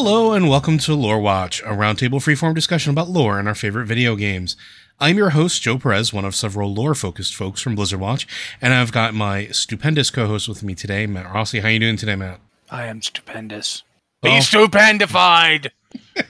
Hello and welcome to Lore Watch, a roundtable freeform discussion about lore and our favorite video games. I'm your host, Joe Perez, one of several lore-focused folks from Blizzard Watch, and I've got my stupendous co-host with me today, Matt Rossi. How you doing today, Matt? I am stupendous. Be stupendified.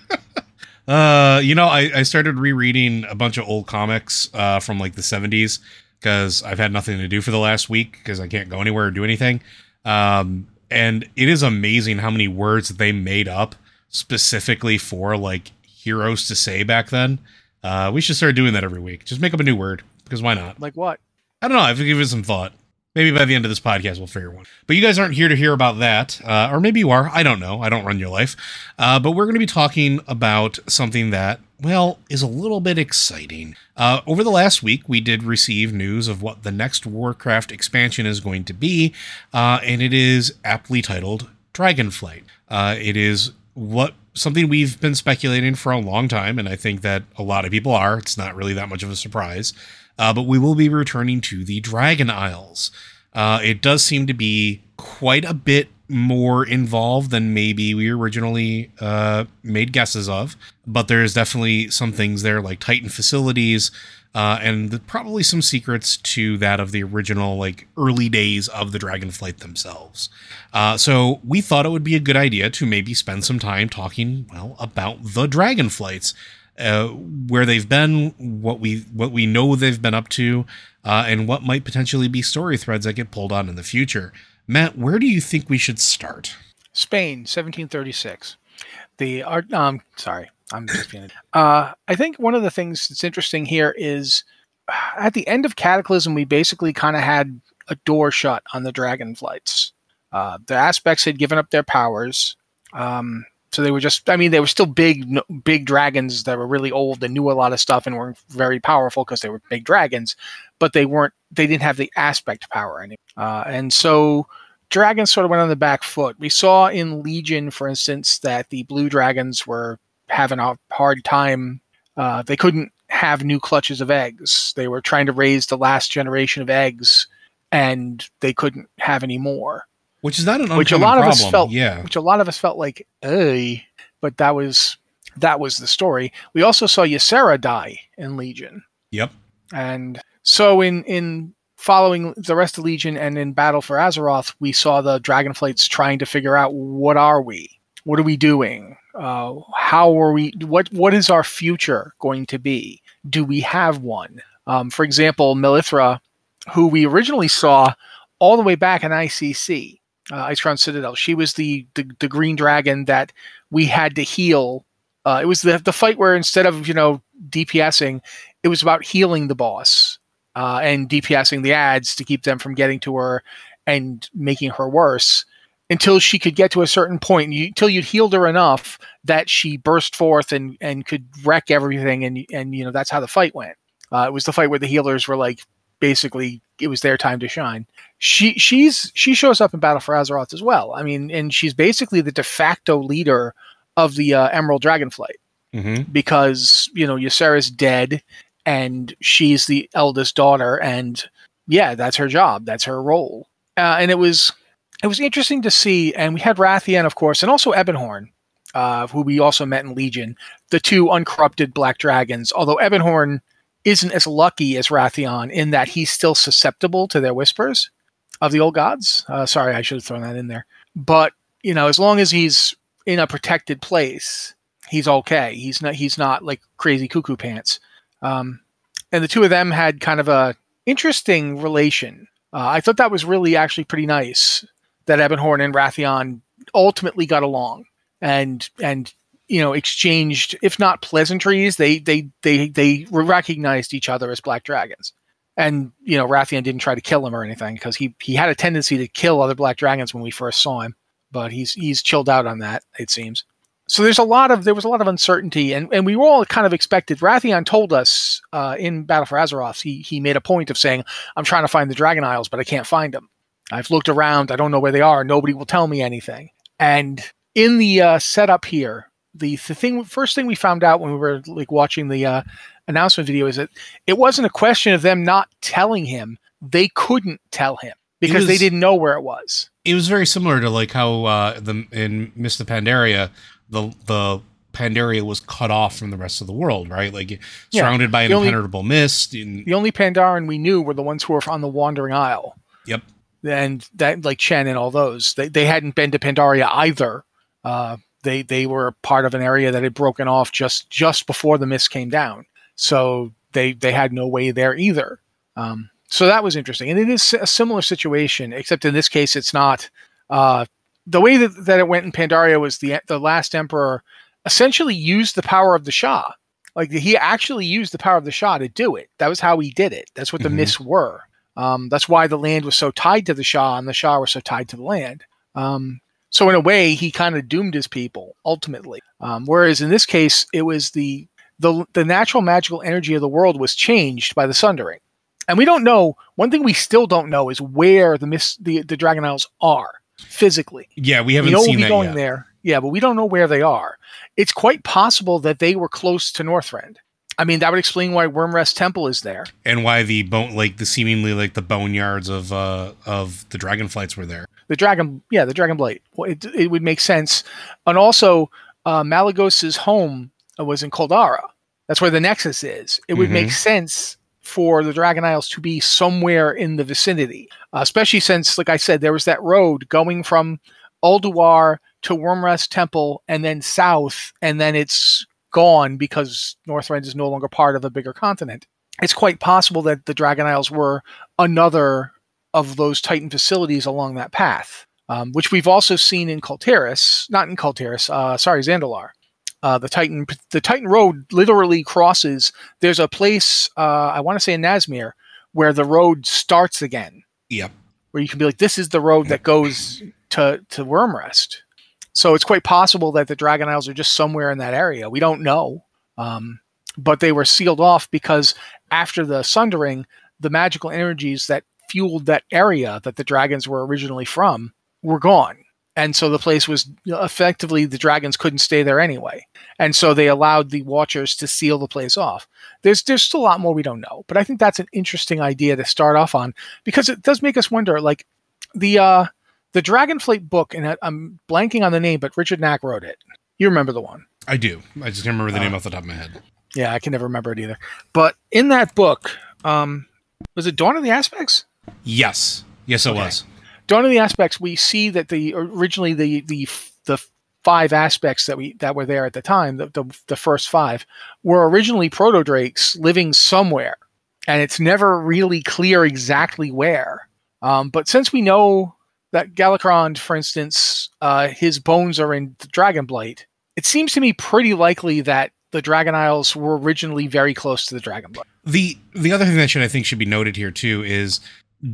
Uh, you know, I, I started rereading a bunch of old comics uh, from like the 70s because I've had nothing to do for the last week because I can't go anywhere or do anything. Um, and it is amazing how many words they made up specifically for like heroes to say back then. Uh, we should start doing that every week. Just make up a new word because why not? Like what? I don't know. I've given it some thought. Maybe by the end of this podcast, we'll figure one. But you guys aren't here to hear about that. Uh, or maybe you are. I don't know. I don't run your life. Uh, but we're going to be talking about something that, well, is a little bit exciting. Uh, over the last week, we did receive news of what the next Warcraft expansion is going to be. Uh, and it is aptly titled Dragonflight. Uh, it is what something we've been speculating for a long time. And I think that a lot of people are. It's not really that much of a surprise. Uh, but we will be returning to the Dragon Isles. Uh, it does seem to be quite a bit more involved than maybe we originally uh, made guesses of, but there's definitely some things there like Titan facilities uh, and the, probably some secrets to that of the original like early days of the Dragonflight themselves. Uh, so we thought it would be a good idea to maybe spend some time talking well about the Dragonflights uh, where they've been, what we what we know they've been up to, uh, and what might potentially be story threads that get pulled on in the future. Matt, where do you think we should start? Spain, 1736. The art. Um, sorry, I'm just being. Uh, I think one of the things that's interesting here is uh, at the end of Cataclysm, we basically kind of had a door shut on the dragon flights. Uh, the aspects had given up their powers. Um, so they were just, I mean, they were still big, big dragons that were really old and knew a lot of stuff and were very powerful because they were big dragons, but they weren't, they didn't have the aspect power anymore. Uh, and so dragons sort of went on the back foot. We saw in Legion, for instance, that the blue dragons were having a hard time. Uh, they couldn't have new clutches of eggs. They were trying to raise the last generation of eggs, and they couldn't have any more. Which is not an Which a lot of us felt- yeah. Which a lot of us felt like, "Ey," but that was that was the story. We also saw Ysera die in Legion. Yep. And so in in following the rest of Legion and in Battle for Azeroth, we saw the Dragonflights trying to figure out what are we? What are we doing? Uh, how are we? What what is our future going to be? Do we have one? Um, for example, Merithra, who we originally saw all the way back in ICC, uh, Icecrown Citadel. She was the, the the green dragon that we had to heal. Uh, it was the the fight where instead of you know DPSing, it was about healing the boss uh, and DPSing the ads to keep them from getting to her and making her worse until she could get to a certain point, you, until you'd healed her enough that she burst forth and, and could wreck everything. And, and, you know, that's how the fight went. Uh, it was the fight where the healers were like, basically, it was their time to shine. She, she's, she shows up in Battle for Azeroth as well. I mean, and she's basically the de facto leader of the uh, Emerald Dragonflight hmm because you know Ysera's dead and she's the eldest daughter and yeah that's her job that's her role uh, and it was it was interesting to see and we had Wrathion of course and also Ebonhorn uh, who we also met in Legion the two uncorrupted black dragons although Ebonhorn isn't as lucky as Wrathion in that he's still susceptible to their whispers of the old gods uh, sorry I should have thrown that in there but you know as long as he's in a protected place he's okay. He's not he's not like crazy cuckoo pants. Um, and the two of them had kind of a interesting relation. Uh, I thought that was really actually pretty nice that Ebonhorn and Wrathion ultimately got along and and you know exchanged if not pleasantries they they they they recognized each other as black dragons. And you know Wrathion didn't try to kill him or anything because he he had a tendency to kill other black dragons when we first saw him but he's he's chilled out on that it seems. So there's a lot of there was a lot of uncertainty and, and we were all kind of expected Wrathion told us uh, in Battle for Azeroth he he made a point of saying I'm trying to find the Dragon Isles but I can't find them I've looked around I don't know where they are nobody will tell me anything. And in the uh, setup here the, the thing first thing we found out when we were like watching the uh, announcement video is that it wasn't a question of them not telling him they couldn't tell him because they didn't know where it was It was very similar to like how uh, the in of Pandaria the the Pandaria was cut off from the rest of the world, right? Like Yeah, surrounded by an the impenetrable mist. And, The only Pandaren we knew were the ones who were on the Wandering Isle. Yep. And that, like Chen and all those, they, they hadn't been to Pandaria either. Uh, they they were part of an area that had broken off just just before the mist came down, so they they had no way there either. Um, so that was interesting, and it is a similar situation, except in this case, it's not. Uh, the way that, that it went in Pandaria was the the last emperor essentially used the power of the Sha. Like he actually used the power of the Sha to do it. That was how he did it. That's what the Mhm. myths were. Um, that's why the land was so tied to the Sha, and the Sha was so tied to the land. Um, so in a way, he kind of doomed his people ultimately. Um, whereas in this case, it was the the the natural magical energy of the world was changed by the Sundering, and we don't know. One thing we still don't know is where the mis- the the Dragon Isles are physically yeah, we we haven't know we'll seen be that going yet. there. Yeah, but we don't know where they are. It's quite possible that they were close to Northrend. I mean, that would explain why Wyrmrest Temple is there. and why the bone like the seemingly like the boneyards of uh of the dragonflights were there The dragon, yeah, the Dragonblight. Well, it, it would make sense. And also, uh, Malygos's home was in Coldarra. That's where the Nexus is. It would Mhm. make sense for the Dragon Isles to be somewhere in the vicinity, uh, especially since, like I said, there was that road going from Ulduar to Wyrmrest Temple and then south, and then it's gone because Northrend is no longer part of a bigger continent. It's quite possible that the Dragon Isles were another of those Titan facilities along that path, um, which we've also seen in Kul Tiras, not in Kul Tiras, uh, sorry, Zandalar. Uh, the Titan, the Titan Road literally crosses. There's a place, uh, I want to say in Nazmir, where the road starts again, yep where you can be like, this is the road that goes to to Wyrmrest. So it's quite possible that the Dragon Isles are just somewhere in that area. We don't know, um, but they were sealed off because after the Sundering, the magical energies that fueled that area that the dragons were originally from were gone. And so the place was effectively the dragons couldn't stay there anyway. And so they allowed the watchers to seal the place off. There's there's still a lot more we don't know, but I think that's an interesting idea to start off on because it does make us wonder like the uh the Dragonflight book and I- I'm blanking on the name but Richard Knaak wrote it. You remember the one. i do i just can't remember the name Uh, off the top of my head Yeah, I can never remember it either. But in that book, um was it Dawn of the Aspects? yes yes it Okay. was Dawn of the Aspects, we see that the originally the the the five aspects that we that were there at the time, the the, the first five, were originally proto drakes living somewhere, and it's never really clear exactly where. Um, but since we know that Galakrond, for instance, uh, his bones are in Dragonblight, it seems to me pretty likely that the Dragon Isles were originally very close to the Dragonblight. the the other thing that should i think should be noted here too is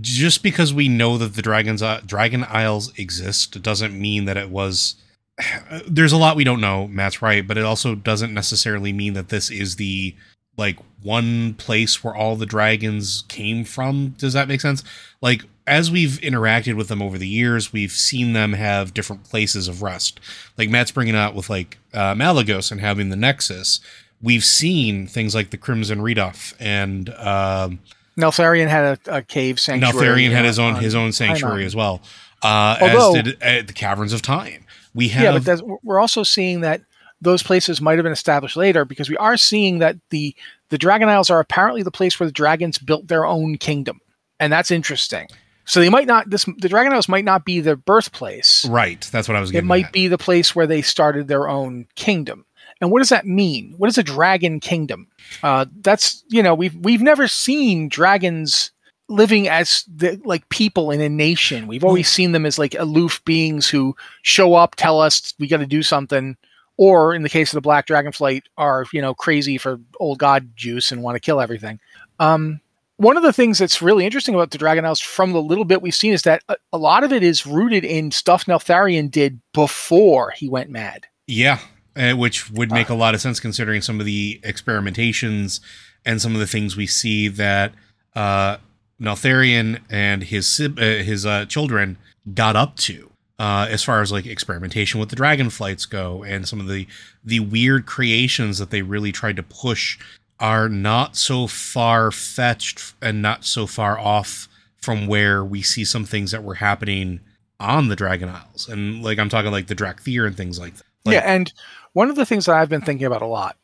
just because we know that the dragons uh, dragon isles exist doesn't mean that it was there's a lot we don't know matt's right but it also doesn't necessarily mean that this is the like one place where all the dragons came from. Does that make sense? Like as we've interacted with them over the years we've seen them have different places of rest like matt's bringing out with like uh, malygos and having the nexus we've seen things like the crimson reduff and um Neltharion had a, a cave sanctuary. Neltharion had his own on his own sanctuary as well, uh, Although- as did uh, the Caverns of Time. We have yeah, but that's, we're also seeing that those places might have been established later because we are seeing that the the Dragon Isles are apparently the place where the dragons built their own kingdom, and that's interesting. So they might not this the Dragon Isles might not be their birthplace. right. That's what I was It might at. be the place where they started their own kingdom. And what does that mean? What is a dragon kingdom? Uh, that's you know we've we've never seen dragons living as the, like people in a nation. We've always seen them as like aloof beings who show up, tell us we got to do something, or in the case of the Black Dragonflight, are you know crazy for old god juice and want to kill everything. Um, one of the things that's really interesting about the Dragon Isles from the little bit we've seen is that a, a lot of it is rooted in stuff Neltharion did before he went mad. Yeah, uh, which would make Ah. a lot of sense considering some of the experimentations and some of the things we see that uh, Neltharion and his uh, his uh, children got up to. Uh, as far as like experimentation with the dragonflights go, and some of the the weird creations that they really tried to push are not so far fetched and not so far off from where we see some things that were happening on the Dragon Isles, and like I'm talking like the Dracthyr and things like that. Like- yeah, and one of the things that I've been thinking about a lot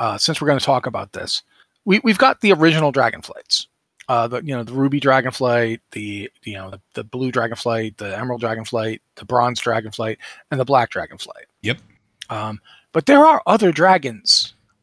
uh, since we're going to talk about this, we we've got the original dragonflights, uh, the you know the ruby dragonflight, the you know the, the blue dragonflight, the emerald dragonflight, the bronze dragonflight, and the black dragonflight. Yep. Um, but there are other dragons.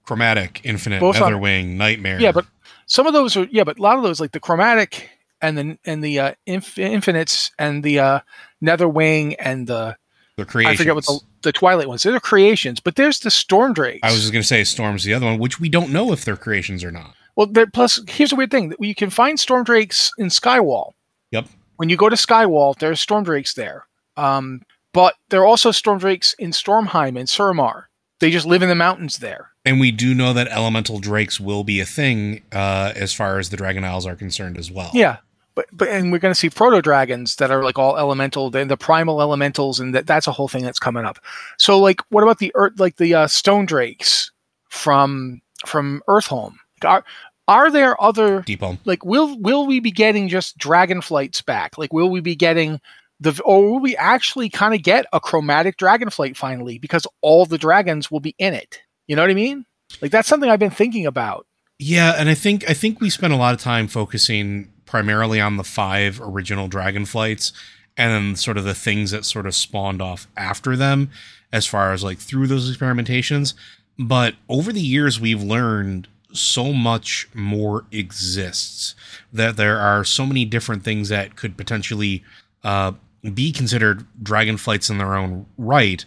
Chromatic, Infinite, Both on- Netherwing, Nightmare. Yeah, but some of those are yeah, but a lot of those like the chromatic and the and the uh, inf- infinites and the uh, netherwing and the the creations. I forget what the, the twilight ones. They're creations, but there's the storm drakes. I was just going to say Storm's the other one, which we don't know if they're creations or not. Well, there, plus here's a weird thing: that you can find storm drakes in Skywall. Yep. When you go to Skywall, there's storm drakes there. Um, but there are also storm drakes in Stormheim and Suramar. They just live in the mountains there. And we do know that elemental drakes will be a thing uh, as far as the Dragon Isles are concerned as well. Yeah. But, but and we're going to see proto dragons that are like all elemental, the, the primal elementals, and that, that's a whole thing that's coming up. So like, what about the earth, like the uh, stone drakes from from Earthholm? Are are there other Deepholm. like will will we be getting just dragon flights back like will we be getting the or will we actually kind of get a chromatic dragon flight finally because all the dragons will be in it you know what i mean like that's something i've been thinking about Yeah, and I think I think we spent a lot of time focusing primarily on the five original dragon flights and then sort of the things that sort of spawned off after them as far as like through those experimentations. But over the years we've learned so much more exists that there are so many different things that could potentially uh, be considered dragon flights in their own right,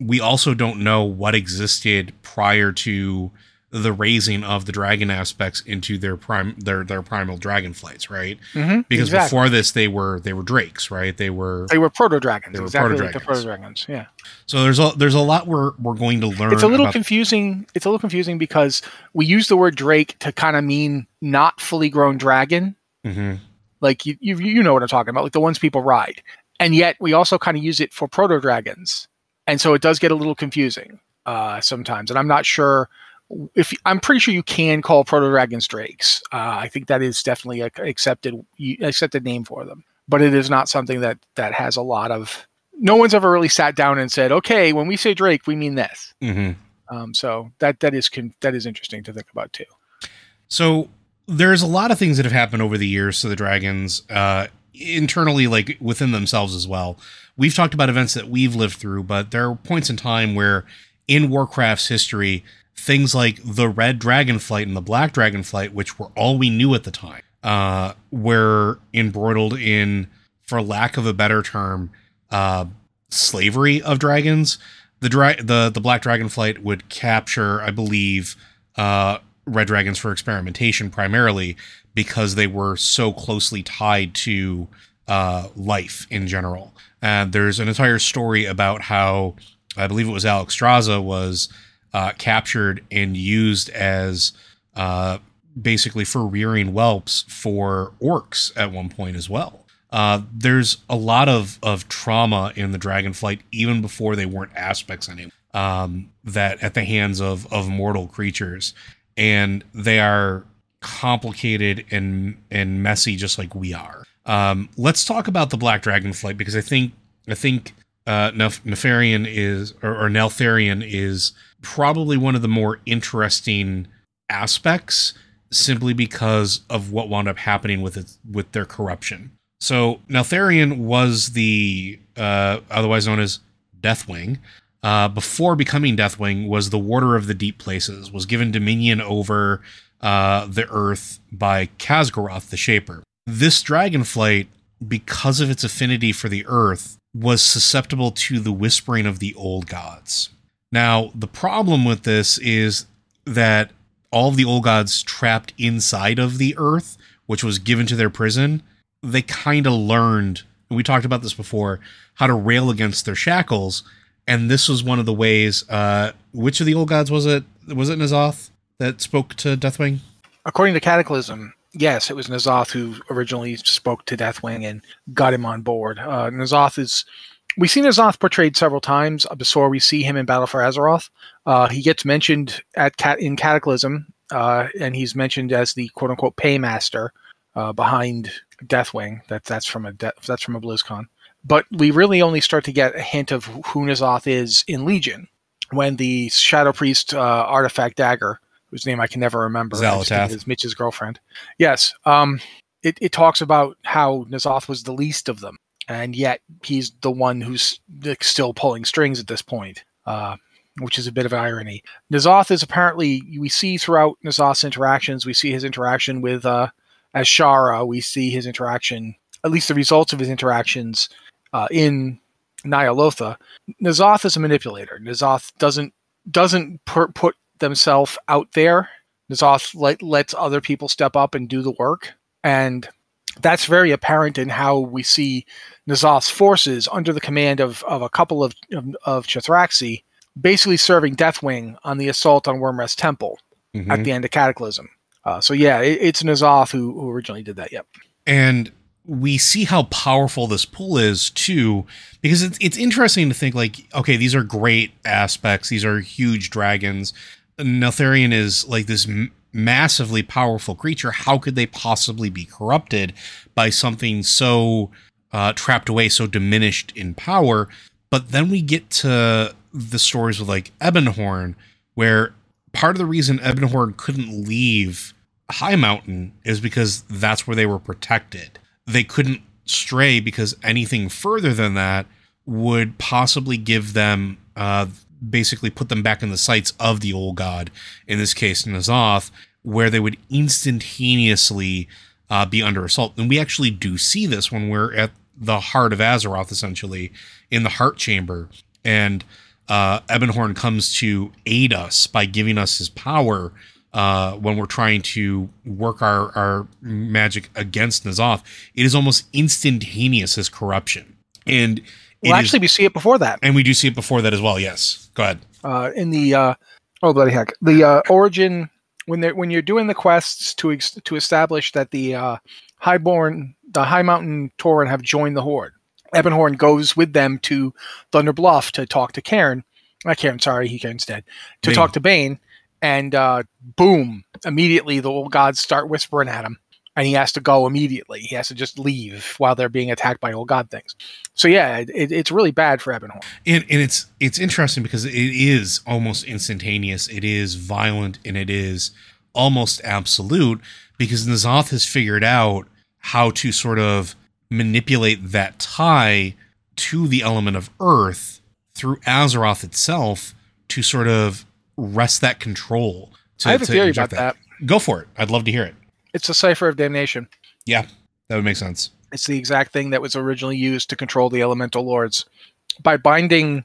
we also don't know what existed prior to the raising of the dragon aspects into their prime their their primal dragon flights, right? mm-hmm. Because before this they were they were drakes, right? They were they were proto dragons They were exactly like the proto-dragons. yeah so there's a there's a lot we're we're going to learn. it's a little about- confusing it's a little confusing because we use the word drake to kind of mean not fully grown dragon Mhm. like you, you you know what i'm talking about like the ones people ride and yet we also kind of use it for proto dragons and so it does get a little confusing uh, sometimes and i'm not sure if i'm pretty sure you can call proto dragons drakes uh, i think that is definitely a accepted accepted name for them but it is not something that that has a lot of no one's ever really sat down and said okay when we say drake we mean this Mhm. um, so that that is con- that is interesting to think about too So there's a lot of things that have happened over the years to the dragons, uh, internally, like within themselves as well. We've talked about events that we've lived through, but there are points in time where in Warcraft's history, things like the red Dragon Flight and the black Dragon Flight, which were all we knew at the time, uh, were embroiled in, for lack of a better term, uh, slavery of dragons. The dra- the the black dragonflight would capture, I believe, uh, red dragons for experimentation primarily because they were so closely tied to uh, life in general. And there's an entire story about how I believe it was Alexstrasza was uh, captured and used as uh, basically for rearing whelps for orcs at one point as well. Uh, there's a lot of, of trauma in the dragonflight even before they weren't aspects anymore. Um, that at the hands of of mortal creatures, and they are complicated and and messy just like we are. Um, let's talk about the black dragonflight because I think I think uh, Nef- Nefarian is or, or Neltharion is probably one of the more interesting aspects simply because of what wound up happening with it with their corruption. So Neltharion was the uh, otherwise known as Deathwing. Uh, before becoming Deathwing, was the Warder of the Deep Places. Was given dominion over uh, the Earth by Khaz'goroth the Shaper. This dragonflight, because of its affinity for the Earth, was susceptible to the whispering of the old gods. Now, the problem with this is that all of the old gods trapped inside of the Earth, which was given to their prison, they kind of learned, and we talked about this before, how to rail against their shackles. And this was one of the ways. Uh, which of the old gods was it? Was it N'Zoth that spoke to Deathwing? According to Cataclysm, yes, it was N'Zoth who originally spoke to Deathwing and got him on board. Uh, N'Zoth is. We've seen N'Zoth portrayed several times before we see him in Battle for Azeroth. Uh, he gets mentioned at Cat in Cataclysm, uh, and he's mentioned as the quote unquote paymaster uh, behind Deathwing. That that's from a de- that's from a BlizzCon. But we really only start to get a hint of who N'Zoth is in Legion when the Shadow Priest uh, artifact dagger, whose name I can never remember, I just think Xalatath. it is Mitch's girlfriend. Yes, um, it, it talks about how N'Zoth was the least of them, and yet he's the one who's still pulling strings at this point. Uh, which is a bit of irony. N'Zoth is apparently we see throughout N'Zoth's interactions. We see his interaction with uh, Azshara. We see his interaction, at least the results of his interactions uh, in Ny'alotha. N'Zoth is a manipulator. N'Zoth doesn't doesn't put put themselves out there. N'Zoth let, lets other people step up and do the work, and that's very apparent in how we see N'Zoth's forces under the command of, of a couple of of, of Chithraxi basically serving Deathwing on the assault on Wyrmrest Temple Mhm. at the end of Cataclysm. Uh, so yeah, it, it's N'Zoth who, who originally did that. Yep. and we see how powerful this pool is too because it's, it's interesting to think like okay these are great aspects these are huge dragons Neltharion is like this m- massively powerful creature how could they possibly be corrupted by something so uh, trapped away so diminished in power but then we get to the stories with like Ebonhorn where part of the reason Ebonhorn couldn't leave Highmountain is because that's where they were protected. They couldn't stray because anything further than that would possibly give them, uh, basically put them back in the sights of the old god, in this case, N'Zoth, where they would instantaneously uh, be under assault. And we actually do see this when we're at the heart of Azeroth, essentially, in the heart chamber. And uh, Ebonhorn comes to aid us by giving us his power uh, when we're trying to work our, our magic against N'Zoth. It is almost instantaneous his corruption. And it Well, is- actually, we see it before that and we do see it before that as well. Yes. Go ahead. uh, in the uh, oh bloody heck the uh, origin when they when you're doing the quests to ex- to establish that the uh, highborn the Highmountain Tauren have joined the Horde. Ebonhorn goes with them to Thunder Bluff to talk to Cairn. Not Cairn, sorry, he Cairn's dead. To Bane. talk to Bane, and uh, boom! Immediately, the old gods start whispering at him, and he has to go immediately. He has to just leave while they're being attacked by old god things. So yeah, it, it's really bad for Ebonhorn. and, and it's it's interesting because it is almost instantaneous it is violent and it is almost absolute because N'Zoth has figured out how to sort of manipulate that tie to the element of earth through Azeroth itself to sort of wrest that control to, I have a theory about inject that. go for it i'd love to hear it It's a cipher of damnation. yeah that would make sense It's the exact thing that was originally used to control the elemental lords. By binding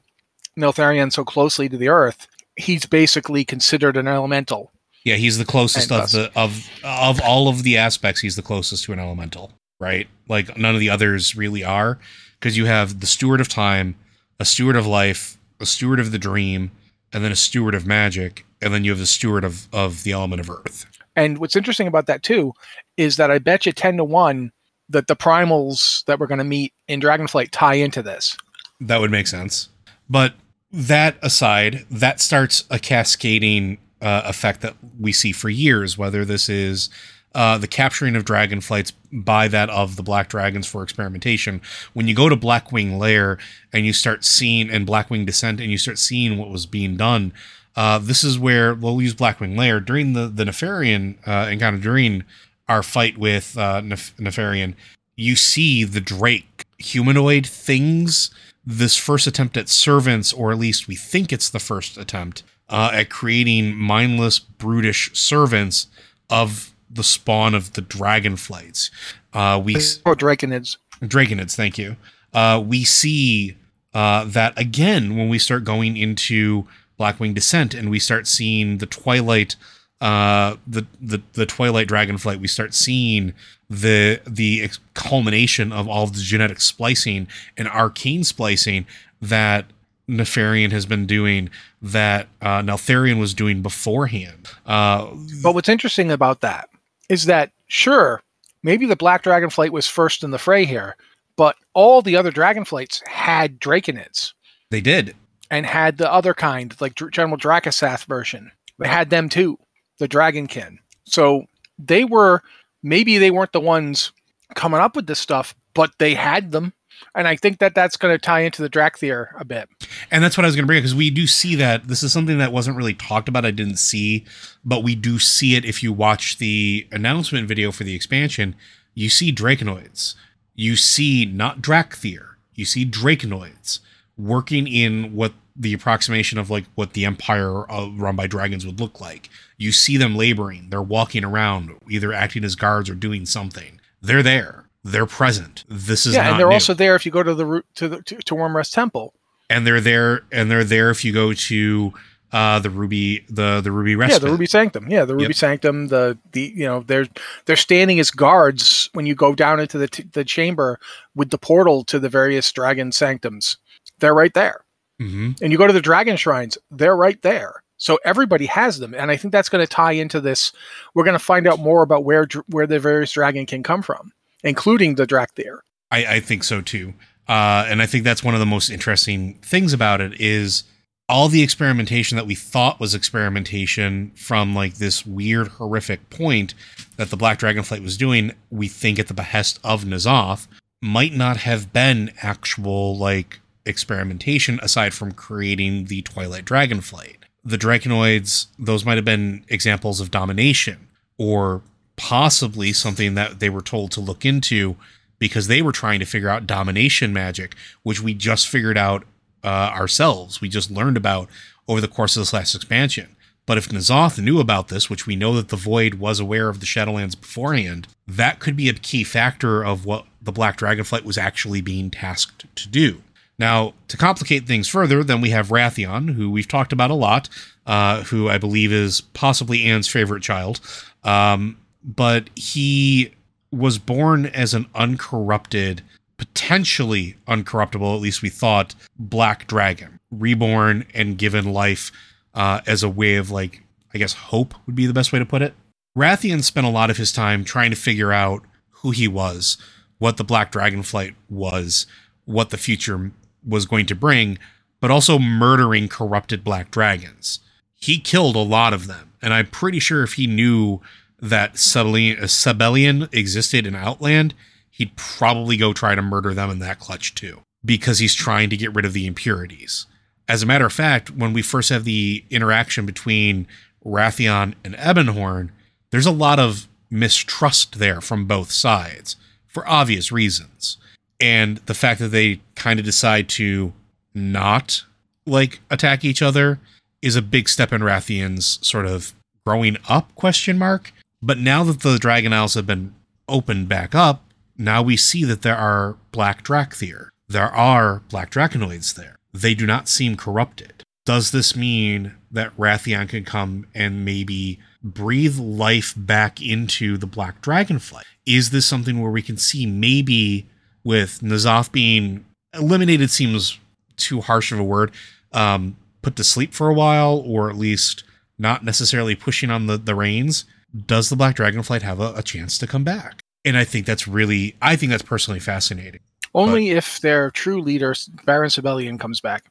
Neltharion so closely to the earth, he's basically considered an elemental. Yeah, he's the closest of the of of all of the aspects. He's the closest to an elemental, right? Like none of the others really are, because you have the steward of time, a steward of life, a steward of the dream, and then a steward of magic, and then you have the steward of of the element of earth. And what's interesting about that too is that I bet you ten to one that the primals that we're going to meet in Dragonflight tie into this. That would make sense. But that aside, that starts a cascading uh, effect that we see for years, whether this is uh, the capturing of dragonflights by that of the black dragons for experimentation. When you go to Blackwing Lair and you start seeing, and Blackwing Descent, and you start seeing what was being done, uh, this is where we'll use Blackwing Lair during the, the Nefarian uh, encounter, during our fight with uh, Nef- Nefarian. You see the Drake humanoid things this first attempt at servants, or at least we think it's the first attempt uh, at creating mindless, brutish servants of the spawn of the dragonflights. Uh, we Or Draconids. Draconids, thank you. Uh, we see uh, that again when we start going into Blackwing Descent and we start seeing the Twilight, uh, the the the Twilight Dragonflight. We start seeing the the culmination of all of the genetic splicing and arcane splicing that Nefarian has been doing, that uh, Neltharion was doing beforehand. Uh, But what's interesting about that is that sure, maybe the Black Dragonflight was first in the fray here, but all the other Dragonflights had Draconids they did. And had the other kind, like General Drakkisath version. They had them too, the Dragonkin. So they were maybe they weren't the ones coming up with this stuff, but they had them. and I think that that's going to tie into the Dracthyr a bit. And that's what I was going to bring up because we do see that this is something that wasn't really talked about. I didn't see, but we do see it if you watch the announcement video for the expansion. You see Draconoids. You see not Dracthyr. You see Draconoids working in what the approximation of like what the empire uh, run by dragons would look like. You see them laboring. They're walking around, either acting as guards or doing something. They're there. They're present. This is yeah, and they're new. also there if you go to the route to the to, to Wyrmrest Temple. and they're there and they're there if you go to uh the ruby the the ruby respite. Yeah, the Ruby Sanctum. Yeah, the Ruby Yep. Sanctum. The the you know they're they're standing as guards when you go down into the t- the chamber with the portal to the various dragon sanctums. They're right there. hmm and you go to the dragon shrines they're right there so everybody has them and i think that's going to tie into this we're going to find out more about where where the various dragon can come from including the Dracthyr. I, I think so too. Uh, and I think that's one of the most interesting things about it is all the experimentation that we thought was experimentation from like this weird, horrific point that the Black Dragonflight was doing, we think at the behest of N'Zoth, might not have been actual like experimentation aside from creating the Twilight Dragonflight. The Draconoids, those might have been examples of domination or possibly something that they were told to look into because they were trying to figure out domination magic, which we just figured out uh, ourselves. We just learned about over the course of this last expansion. But if N'Zoth knew about this, which we know that the Void was aware of the Shadowlands beforehand, that could be a key factor of what the Black Dragonflight was actually being tasked to do. Now, to complicate things further, then we have Wrathion, who we've talked about a lot, uh, who I believe is possibly Anne's favorite child. Um, but he was born as an uncorrupted, potentially uncorruptible, at least we thought, black dragon, reborn and given life uh, as a way of, like, I guess hope would be the best way to put it. Wrathion spent a lot of his time trying to figure out who he was, what the Black Dragonflight was, what the future was going to bring, but also murdering corrupted black dragons. He killed a lot of them, and I'm pretty sure if he knew that Sabellian, uh, existed in Outland, he'd probably go try to murder them in that clutch too, because he's trying to get rid of the impurities. As a matter of fact, when we first have the interaction between Wrathion and Ebonhorn, there's a lot of mistrust there from both sides for obvious reasons. And the fact that they kind of decide to not like attack each other is a big step in Wrathion's sort of growing up question mark. But now that the Dragon Isles have been opened back up, now we see that there are Black Dracthyr. There are Black Draconoids there. They do not seem corrupted. Does this mean that Wrathion can come and maybe breathe life back into the Black Dragonflight? Is this something where we can see maybe with N'Zoth being eliminated seems too harsh of a word, um, put to sleep for a while, or at least not necessarily pushing on the, the reins, does the Black Dragonflight have a, a chance to come back? And I think that's really, I think that's personally fascinating. Only if their true leader, Baron Sabellian, comes back.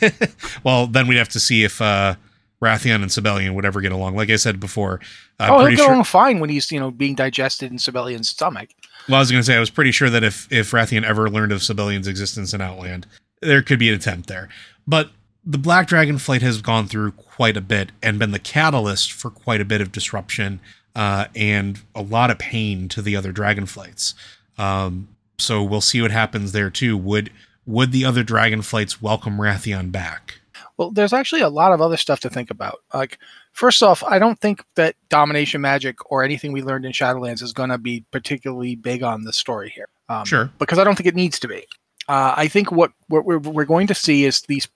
well, then we'd have to see if uh, Wrathion and Sabellian would ever get along. Like I said before, I'm oh, he'll get sure. along fine when he's you know being digested in Sabellian's stomach. Well, I was going to say I was pretty sure that if if Wrathion ever learned of Sabellian's existence in Outland, there could be an attempt there. But the Black Dragon flight has gone through quite a bit and been the catalyst for quite a bit of disruption uh, and a lot of pain to the other dragon flights. Um, so we'll see what happens there too. Would would the other dragon flights welcome Wrathion back? Well, there's actually a lot of other stuff to think about. Like, first off, I don't think that domination magic or anything we learned in Shadowlands is going to be particularly big on the story here. Um, Sure. Because I don't think it needs to be. Uh, I think what, what we're, we're going to see is these.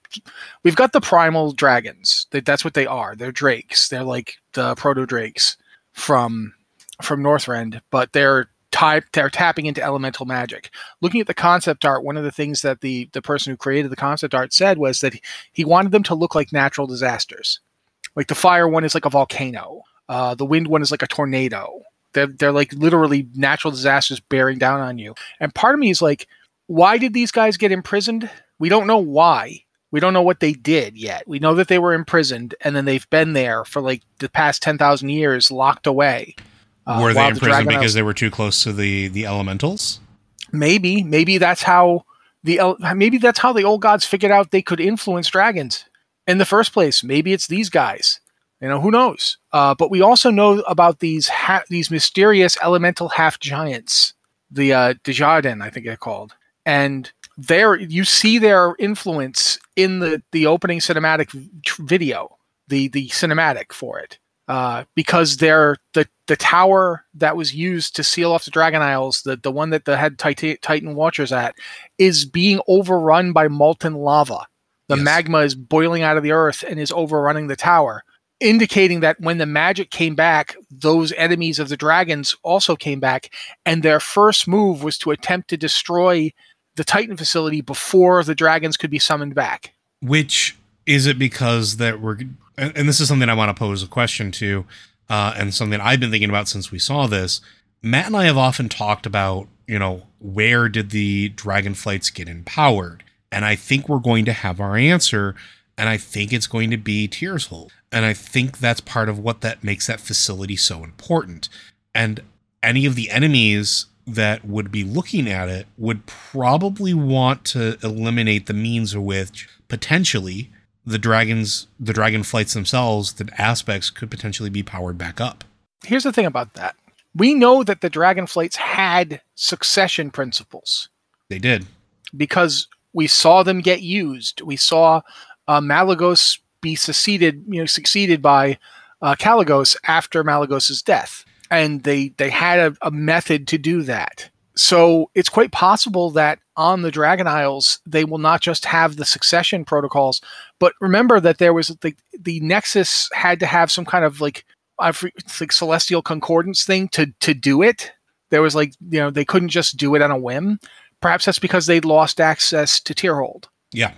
We've got the primal dragons. That that's what they are. They're drakes. They're like the proto drakes from from Northrend, but they're type they're tapping into elemental magic. Looking at the concept art, one of the things that the the person who created the concept art said was that he wanted them to look like natural disasters. Like the fire one is like a volcano. Uh, the wind one is like a tornado. They're, they're like literally natural disasters bearing down on you. And part of me is like, why did these guys get imprisoned? We don't know why. We don't know what they did yet. We know that they were imprisoned and then they've been there for like the past 10,000 years, locked away. Uh, were they imprisoned the because they were too close to the the elementals? maybe maybe that's how the maybe that's how the old gods figured out they could influence dragons in the first place. Maybe it's these guys. You know, who knows? Uh, but we also know about these ha- these mysterious elemental half giants, the uh, Djaradin, I think they're called, and there you see their influence in the the opening cinematic video, the the cinematic for it, uh, because they're the the tower that was used to seal off the Dragon Isles, the the one that the head Titan Watchers at, is being overrun by molten lava. The Yes. magma is boiling out of the earth and is overrunning the tower, indicating that when the magic came back, those enemies of the dragons also came back, and their first move was to attempt to destroy the Titan facility before the dragons could be summoned back. Which is it because that we're and, this is something I want to pose a question to, uh, and something I've been thinking about since we saw this. Matt and I have often talked about, you know, where did the dragon flights get empowered? And I think we're going to have our answer, and I think it's going to be Tyrhold. And I think that's part of what that makes that facility so important. And any of the enemies that would be looking at it would probably want to eliminate the means which potentially the dragons the dragon flights themselves the aspects could potentially be powered back up Here's the thing about that. We know that the dragon flights had succession principles. they did because we saw them get used. We saw uh, Malygos be succeeded, you know, succeeded by uh, Kalecgos after Malygos's death, and they they had a, a method to do that. So it's quite possible that on the Dragon Isles they will not just have the succession protocols, but remember that there was the the Nexus had to have some kind of like I like celestial concordance thing to to do it. There was like you know they couldn't just do it on a whim. Perhaps that's because they'd lost access to Tyrhold, yeah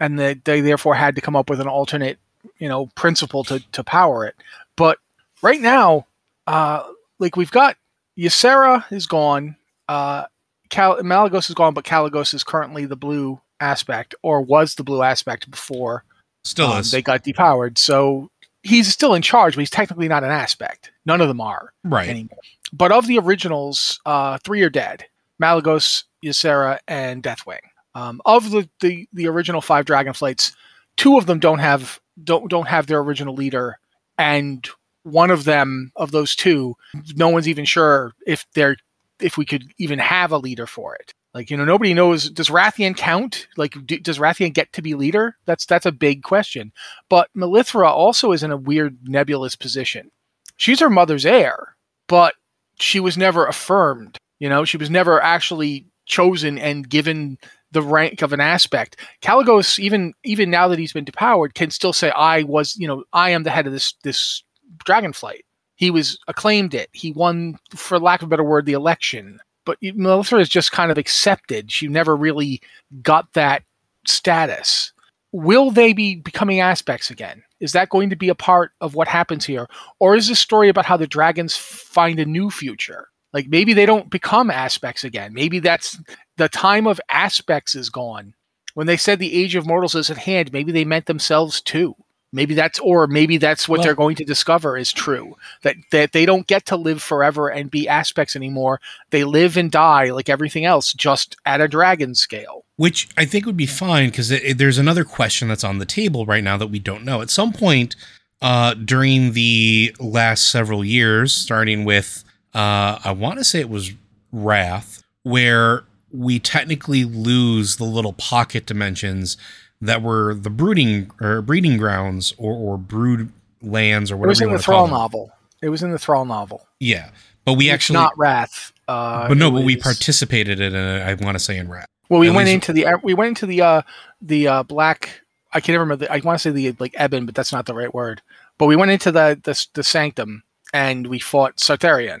and they, they therefore had to come up with an alternate, you know, principle to to power it. But right now, uh, like we've got Ysera is gone, uh, Cal- Malygos is gone, but Kalecgos is currently the blue aspect, or was the blue aspect before still um, is they got depowered. So he's still in charge, but he's technically not an aspect. None of them are right anymore. But of the originals, uh, three are dead: Malygos, Ysera, and Deathwing. Um, of the, the the original five Dragonflights, two of them don't have don't don't have their original leader, and one of them of those two, no one's even sure if they're if we could even have a leader for it. Like you know, nobody knows. Does Wrathion count? Like, do, does Wrathion get to be leader? That's that's a big question. But Merithra also is in a weird nebulous position. She's her mother's heir, but she was never affirmed. You know, she was never actually chosen and given the rank of an aspect. Kalecgos, even even now that he's been depowered, can still say, "I was, you know, I am the head of this this dragonflight." He was acclaimed it. He won, for lack of a better word, the election. But Melissa is just kind of accepted. She never really got that status. Will they be becoming aspects again? Is that going to be a part of what happens here? Or is this story about how the dragons find a new future? Like maybe they don't become aspects again. Maybe that's the time of aspects is gone. When they said the age of mortals is at hand, maybe they meant themselves too. Maybe that's or maybe that's what Well- they're going to discover is true. That that they don't get to live forever and be aspects anymore. They live and die like everything else, just at a dragon scale. which I think would be fine because there's another question that's on the table right now that we don't know. At some point uh, during the last several years, starting with uh, I want to say it was Wrath, where we technically lose the little pocket dimensions that were the brooding or breeding grounds or, or brood lands or whatever. It was in the Thrall novel. It was in the Thrall novel. Yeah, but we It's actually, not Wrath. Uh, but no, but we participated in it. I want to say in Wrath. Well, we At went least- into the we went into the uh the uh black. I can't remember. The, I want to say the like Eben, but that's not the right word. But we went into the the, the sanctum and we fought Sartharion, Yep.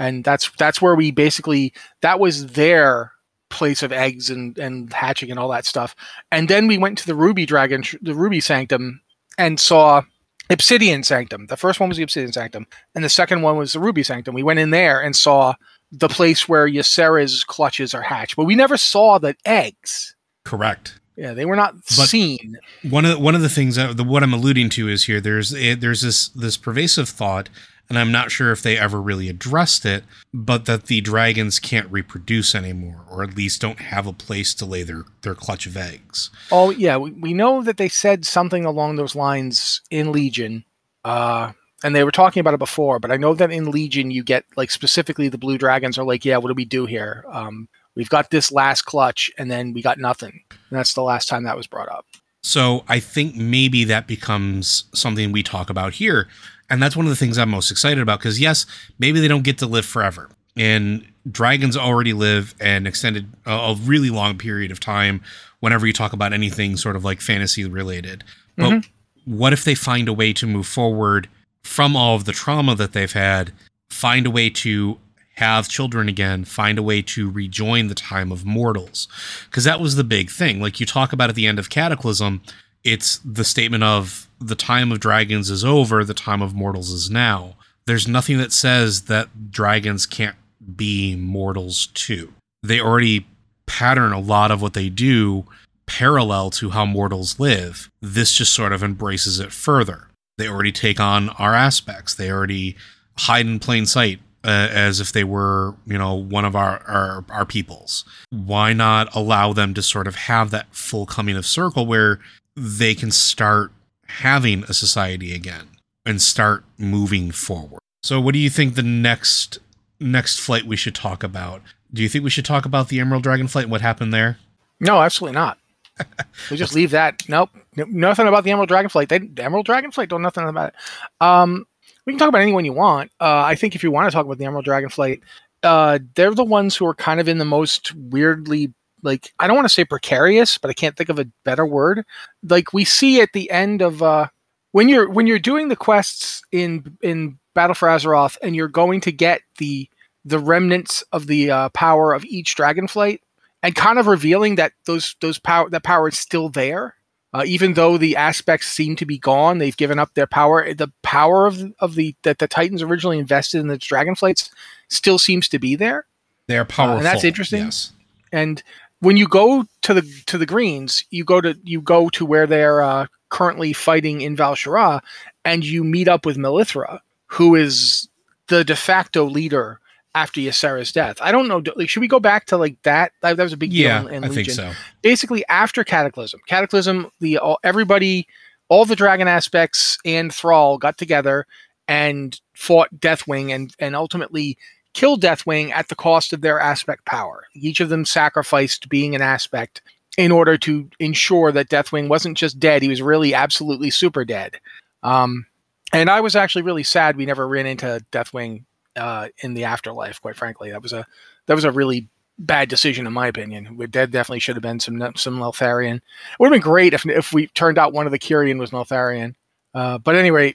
And that's that's where we basically that was their place of eggs and and hatching and all that stuff. And then we went to the Ruby Dragon, the Ruby Sanctum, and saw Obsidian Sanctum. The first one was the Obsidian Sanctum, and the second one was the Ruby Sanctum. We went in there and saw the place where Ysera's clutches are hatched, but we never saw the eggs. Correct. Yeah, they were not But- seen. one of the, one of the things that the, what I'm alluding to is here there's there's this this pervasive thought and I'm not sure if they ever really addressed it, but that the dragons can't reproduce anymore, or at least don't have a place to lay their, their clutch of eggs. Oh yeah, we, we know that they said something along those lines in Legion. Uh and they were talking about it before, but I know that in Legion you get like specifically the blue dragons are like, yeah, what do we do here? Um, we've got this last clutch, and then we got nothing. And that's the last time that was brought up. So I think maybe that becomes something we talk about here. And that's one of the things I'm most excited about because, yes, maybe they don't get to live forever. And dragons already live an extended, a really long period of time whenever you talk about anything sort of like fantasy related. But mm-hmm. what if they find a way to move forward from all of the trauma that they've had, find a way to have children again, find a way to rejoin the time of mortals. Because that was the big thing. Like you talk about at the end of Cataclysm, it's the statement of the time of dragons is over, the time of mortals is now. There's nothing that says that dragons can't be mortals too. They already pattern a lot of what they do parallel to how mortals live. This just sort of embraces it further. They already take on our aspects. They already hide in plain sight uh, as if they were, you know, one of our, our our peoples. Why not allow them to sort of have that full coming of circle where they can start having a society again and start moving forward? So, what do you think the next next flight we should talk about? Do you think we should talk about the Emerald Dragon flight and what happened there? No, absolutely not. we just leave that. Nope, nothing about the Emerald Dragon flight. They, the Emerald Dragon flight don't nothing about it. Um, we can talk about anyone you want. Uh, I think if you want to talk about the Emerald Dragonflight, uh, they're the ones who are kind of in the most weirdly like I don't want to say precarious, but I can't think of a better word. Like we see at the end of uh, when you're when you're doing the quests in in Battle for Azeroth, and you're going to get the the remnants of the uh, power of each dragonflight, and kind of revealing that those those power that power is still there. Uh, even though the aspects seem to be gone, they've given up their power. The power of of the that the Titans originally invested in the Dragonflights still seems to be there. They're powerful, uh, and that's interesting. Yes. And when you go to the to the Greens, you go to you go to where they're uh, currently fighting in Val'sharah, and you meet up with Merithra, who is the de facto leader after Ysera's death. I don't know. Like, should we go back to like that? That, that was a big yeah, deal in, in I Legion. think so. Basically, after Cataclysm, Cataclysm, the all, everybody, all the dragon aspects and Thrall got together and fought Deathwing and and ultimately killed Deathwing at the cost of their aspect power. Each of them sacrificed being an aspect in order to ensure that Deathwing wasn't just dead; he was really absolutely super dead. Um, and I was actually really sad we never ran into Deathwing uh, in the afterlife. Quite frankly, that was a that was a really bad decision in my opinion. Dead definitely should have been some some Neltharion. It would have been great if if we turned out one of the Kyrian was Neltharion. Uh, but anyway,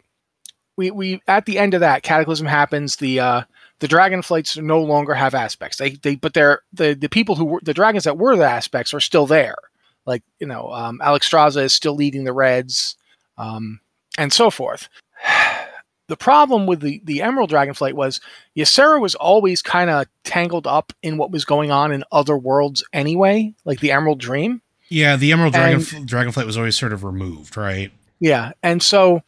we we at the end of that Cataclysm happens. The uh, the dragon flights no longer have aspects. They they but they're the the people who were the dragons that were the aspects are still there. Like you know, um, Alexstrasza is still leading the Reds, um, and so forth the problem with the, the Emerald Dragonflight was Ysera was always kind of tangled up in what was going on in other worlds anyway, like the Emerald Dream. Yeah, the Emerald Dragon and, Dragonflight was always sort of removed, right? Yeah, and so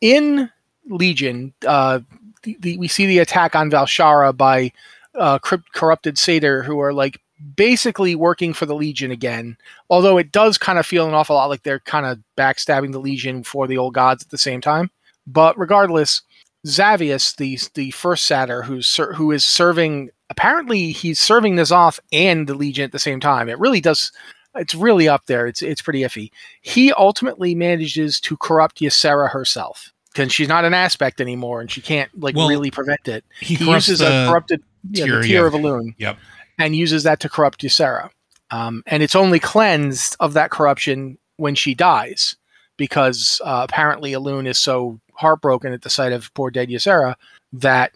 in Legion, uh, the, the, we see the attack on Val'sharah by uh, corrupted Satyr, who are like basically working for the Legion again. Although it does kind of feel an awful lot like they're kind of backstabbing the Legion for the old gods at the same time. But regardless, Xavius, the the first satyr who's who is serving apparently he's serving N'Zoth and the Legion at the same time. It really does it's really up there. It's it's pretty iffy. He ultimately manages to corrupt Ysera herself because she's not an aspect anymore and she can't like well, really prevent it. He, he uses a corrupted the tear yeah. of Elune. Yep. And uses that to corrupt Ysera. Um, and it's only cleansed of that corruption when she dies because uh, apparently Elune is so heartbroken at the sight of poor dead Ysera that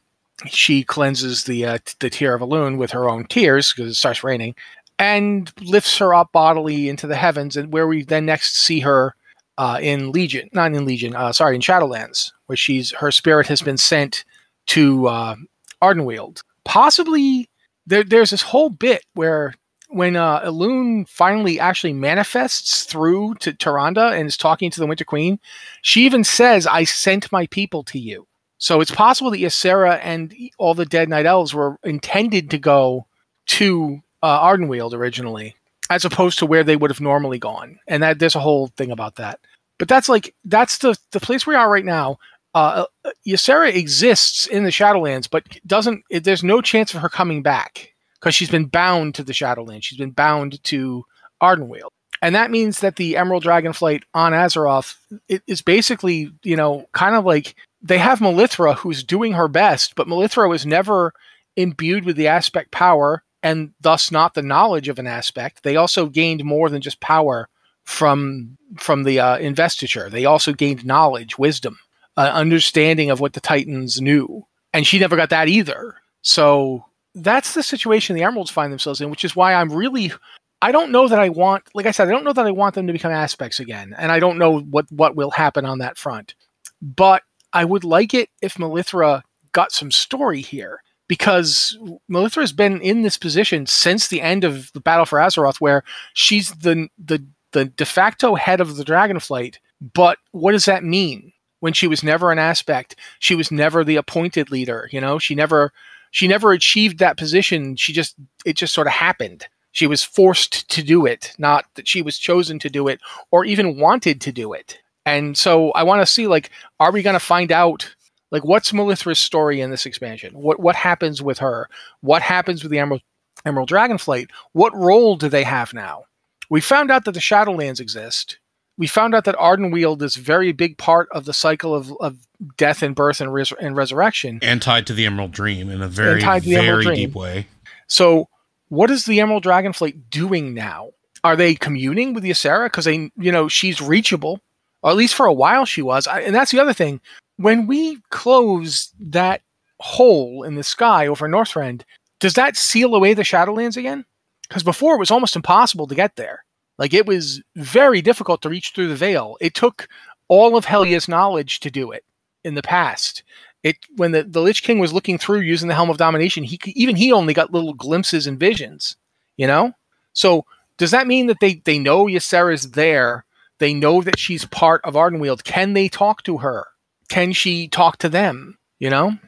she cleanses the uh, the tear of Elune with her own tears because it starts raining and lifts her up bodily into the heavens and where we then next see her uh, in Legion, not in Legion, uh, sorry, in Shadowlands, where she's her spirit has been sent to uh, Ardenweald. Possibly there, there's this whole bit where when uh, Elune finally actually manifests through to Tyrande and is talking to the Winter Queen, she even says, "I sent my people to you." So it's possible that Ysera and all the dead Night Elves were intended to go to uh, Ardenweald originally, as opposed to where they would have normally gone. And that there's a whole thing about that. But that's like that's the the place we are right now. Uh, uh Ysera exists in the Shadowlands, but doesn't. It, there's no chance of her coming back because she's been bound to the Shadowlands. She's been bound to Ardenweald. And that means that the Emerald Dragonflight on Azeroth is basically, you know, kind of like they have Merithra who's doing her best, but Merithra was never imbued with the aspect power and thus not the knowledge of an aspect. They also gained more than just power from from the uh, investiture. They also gained knowledge, wisdom, uh, understanding of what the Titans knew, and she never got that either. So that's the situation the Emeralds find themselves in, which is why I'm really I don't know that I want like I said, I don't know that I want them to become aspects again. And I don't know what what will happen on that front. But I would like it if Merithra got some story here. Because Merithra has been in this position since the end of the Battle for Azeroth, where she's the the the de facto head of the Dragonflight. But what does that mean? When she was never an aspect, she was never the appointed leader. You know, she never she never achieved that position. She just it just sort of happened. She was forced to do it, not that she was chosen to do it or even wanted to do it. And so I want to see like are we going to find out like what's Merithra's story in this expansion? What what happens with her? What happens with the Emerald Emerald Dragonflight? What role do they have now? We found out that the Shadowlands exist. We found out that Ardenweald is a very big part of the cycle of, of death and birth and, res- and resurrection. And tied to the Emerald Dream in a very, very deep way. So, what is the Emerald Dragonflight doing now? Are they communing with the Ysera? Because they, you know, she's reachable, or at least for a while she was. I, and that's the other thing. When we close that hole in the sky over Northrend, does that seal away the Shadowlands again? Because before it was almost impossible to get there. Like it was very difficult to reach through the veil. It took all of Helya's knowledge to do it in the past. It when the, the Lich King was looking through using the Helm of Domination, he even he only got little glimpses and visions, you know? So does that mean that they, they know Ysera's there? They know that she's part of Ardenweald. Can they talk to her? Can she talk to them? You know?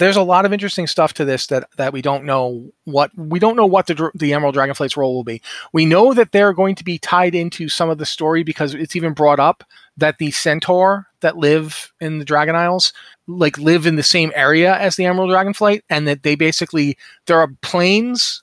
there's a lot of interesting stuff to this that that we don't know what we don't know what the the Emerald Dragonflight's role will be. We know that they're going to be tied into some of the story because it's even brought up that the centaur that live in the Dragon Isles like live in the same area as the Emerald Dragonflight, and that they basically there are planes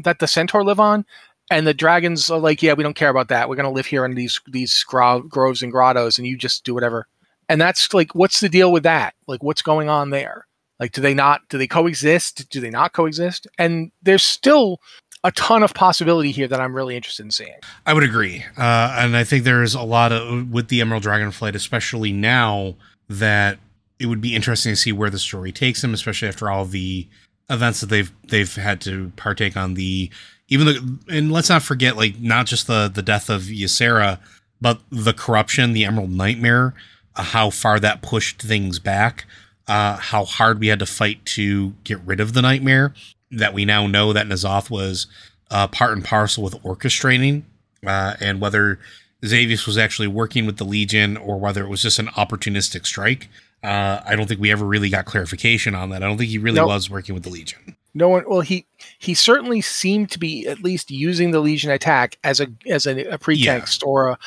that the centaur live on. And the dragons are like, yeah, we don't care about that. We're gonna live here in these these gro- groves and grottos, and you just do whatever. And that's like, what's the deal with that? Like, what's going on there? Like, do they not? Do they coexist? Do they not coexist? And there's still a ton of possibility here that I'm really interested in seeing. I would agree, uh, and I think there's a lot of with the Emerald Dragonflight, especially now that it would be interesting to see where the story takes them, especially after all the events that they've they've had to partake on. The even the and let's not forget, like not just the the death of Ysera, but the corruption, the Emerald Nightmare, how far that pushed things back uh, how hard we had to fight to get rid of the nightmare. That we now know that N'Zoth was uh, part and parcel with orchestrating, uh, and whether Xavius was actually working with the Legion or whether it was just an opportunistic strike. Uh, I don't think we ever really got clarification on that. I don't think he really nope. was working with the Legion. No one. Well, he he certainly seemed to be at least using the Legion attack as a as a, a pretext yeah. or a,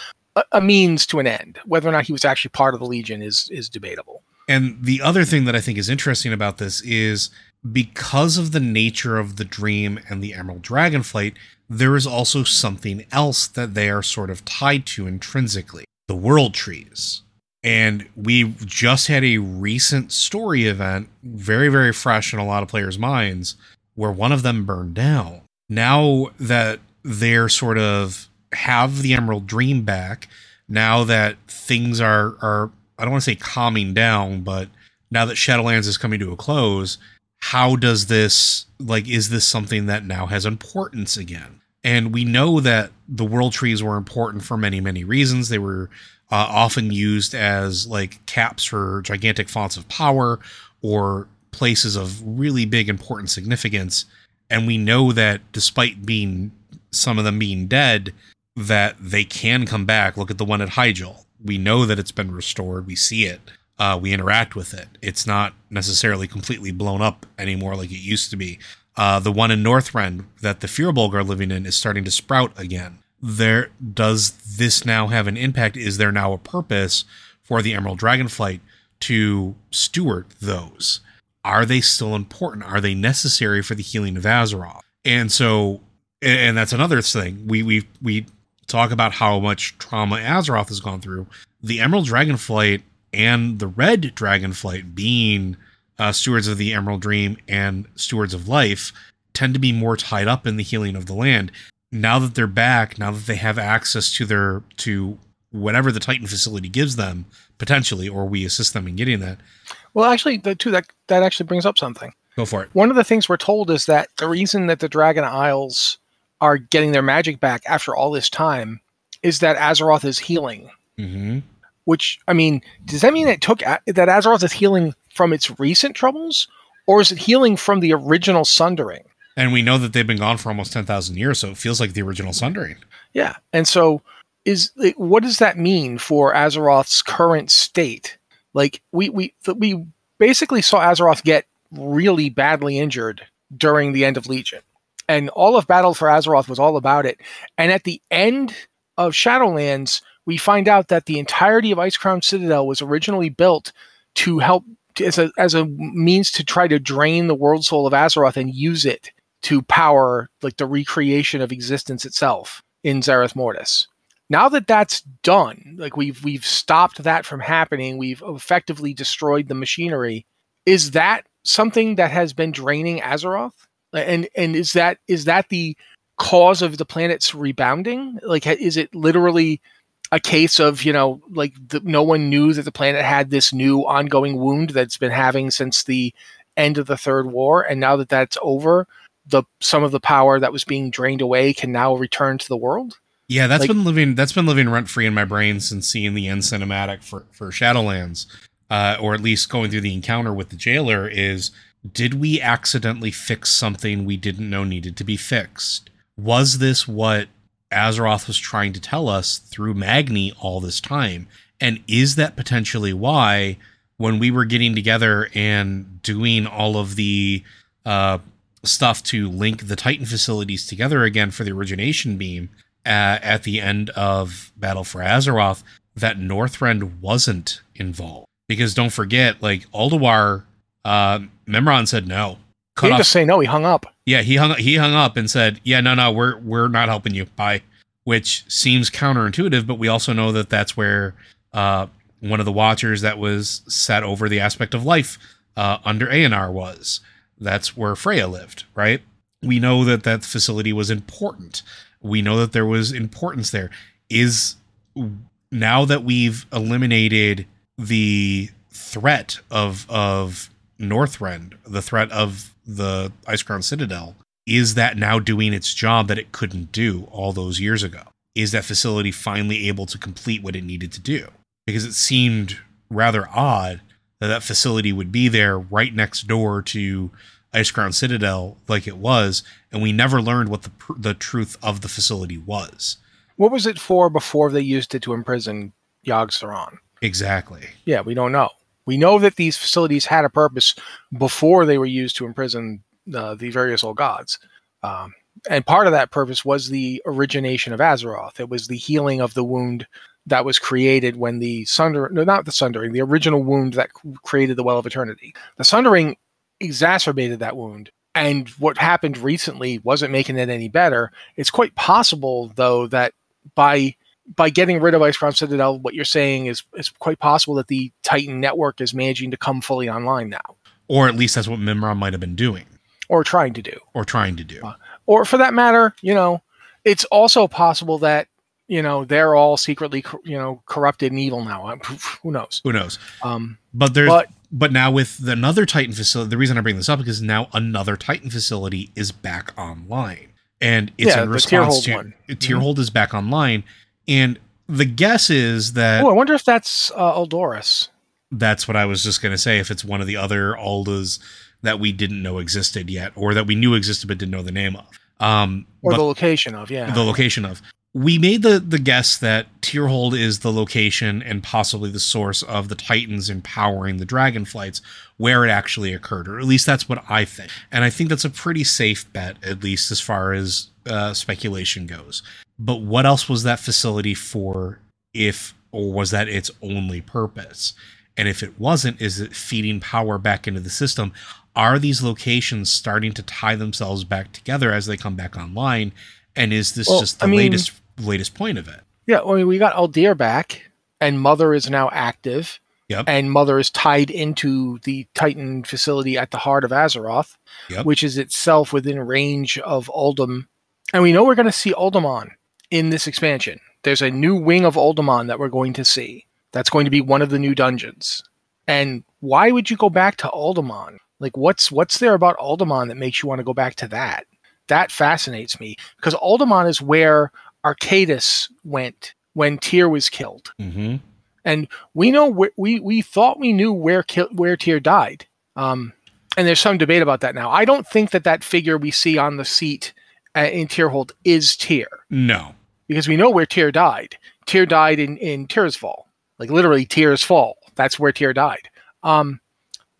a means to an end. Whether or not he was actually part of the Legion is is debatable. And the other thing that I think is interesting about this is because of the nature of the dream and the Emerald Dragonflight, there is also something else that they are sort of tied to intrinsically the world trees. And we just had a recent story event, very, very fresh in a lot of players' minds, where one of them burned down. Now that they're sort of have the Emerald Dream back, now that things are are I don't want to say calming down, but now that Shadowlands is coming to a close, how does this like is this something that now has importance again? And we know that the world trees were important for many many reasons. They were uh, often used as like caps for gigantic fonts of power or places of really big important significance. And we know that despite being some of them being dead, that they can come back. Look at the one at Hyjal we know that it's been restored. We see it. uh, we interact with it. It's not necessarily completely blown up anymore like it used to be. Uh, the one in Northrend that the Firbolg are living in is starting to sprout again. There does this now have an impact? Is there now a purpose for the Emerald Dragonflight to steward those? Are they still important? Are they necessary for the healing of Azeroth? And so, and that's another thing. We we we talk about how much trauma Azeroth has gone through. The Emerald Dragonflight and the Red Dragonflight being uh, stewards of the Emerald Dream and stewards of life tend to be more tied up in the healing of the land. Now that they're back, now that they have access to their to whatever the Titan facility gives them potentially, or we assist them in getting that. Well, actually, the two that that actually brings up something. Go for it. One of the things we're told is that the reason that the Dragon Isles are getting their magic back after all this time is that Azeroth is healing. Mm-hmm. Which I mean, does that mean it took that Azeroth is healing from its recent troubles, or is it healing from the original Sundering? And we know that they've been gone for almost ten thousand years, so it feels like the original Sundering. Yeah, and so is what does that mean for Azeroth's current state? Like we we we basically saw Azeroth get really badly injured during the end of Legion, and all of Battle for Azeroth was all about it. And at the end of Shadowlands, we find out that the entirety of Icecrown Citadel was originally built to help as a as a means to try to drain the world soul of Azeroth and use it to power like the recreation of existence itself in Zereth Mortis. Now that that's done, like we've we've stopped that from happening, we've effectively destroyed the machinery. Is that something that has been draining Azeroth? And and is that is that the cause of the planet's rebounding? Like, is it literally a case of you know like the, no one knew that the planet had this new ongoing wound that's been having since the end of the third war and now that that's over the some of the power that was being drained away can now return to the world yeah that's Like- been living that's been living rent free in my brain since seeing the end cinematic for for shadowlands uh, or at least going through the encounter with the jailer is did we accidentally fix something we didn't know needed to be fixed was this what Azeroth was trying to tell us through Magni all this time? And is that potentially why, when we were getting together and doing all of the uh, stuff to link the Titan facilities together again for the origination beam uh, at the end of Battle for Azeroth, that Northrend wasn't involved? Because don't forget, like Ulduar, uh, Mimiron said no. he didn't just say no he hung up Yeah, he hung he hung up and said, "Yeah, no, no, we're we're not helping you." Bye. Which seems counterintuitive, but we also know that that's where uh, one of the Watchers that was set over the aspect of life uh, under Eonar was. That's where Freya lived, right? We know that that facility was important. We know that there was importance there. Is now that we've eliminated the threat of of Northrend, the threat of the Icecrown Citadel, is that now doing its job that it couldn't do all those years ago? Is that facility finally able to complete what it needed to do? Because it seemed rather odd that that facility would be there right next door to Icecrown Citadel like it was, and we never learned what the pr- the truth of the facility was. what was it for before they used it to imprison Yogg Saron? Exactly. Yeah, we don't know. We know that these facilities had a purpose before they were used to imprison uh, the various old gods. Um, and part of that purpose was the origination of Azeroth. It was the healing of the wound that was created when the Sunder, no, not the Sundering, the original wound that created the Well of Eternity. The Sundering exacerbated that wound. And what happened recently wasn't making it any better. It's quite possible, though, that by by getting rid of Icecrown Citadel, what you're saying is is quite possible that the Titan network is managing to come fully online now, Or at least that's what Mimiron might have been doing or trying to do. or trying to do. Or for that matter, you know, it's also possible that you know they're all secretly you know corrupted and evil now. Who knows? Who knows? Um, But there's but, but now with another Titan facility, the reason I bring this up is now another Titan facility is back online, and it's Yeah, in response Tyrhold to one. Mm-hmm. Is back online, and the guess is that oh, I wonder if that's uh, Eldoris. that's what I was just gonna say. If it's one of the other Aldas that we didn't know existed yet, or that we knew existed but didn't know the name of, um, Or the location of, yeah. the location of. we made the the guess that Tyrhold is the location and possibly the source of the Titans empowering the Dragonflights, where it actually occurred, or at least that's what I think. And I think that's a pretty safe bet, at least as far as uh, speculation goes. But what else was that facility for? If or was that its only purpose? And if it wasn't, is it feeding power back into the system? Are these locations starting to tie themselves back together as they come back online? And is this Well, just the I mean- latest latest point of it? Yeah, I mean, we got Uldir back, and Mother is now active. Yep. And Mother is tied into the Titan facility at the heart of Azeroth, Yep. which is itself within range of Uldum. And we know we're going to see Uldaman in this expansion. There's a new wing of Uldaman that we're going to see. That's going to be one of the new dungeons. And why would you go back to Uldaman? Like, what's what's there about Uldaman that makes you want to go back to that? That fascinates me because Uldaman is where Archaedas went when Tyr was killed, Mm-hmm. and we know where, we we thought we knew where Ki- where Tyr died. Um, and there's some debate about that now. I don't think that that figure we see on the seat uh, in Tyrhold is Tyr No. Because we know where Tyr died. Tyr died in in Tirisfal, like literally Tyr's fall. That's where Tyr died. Um,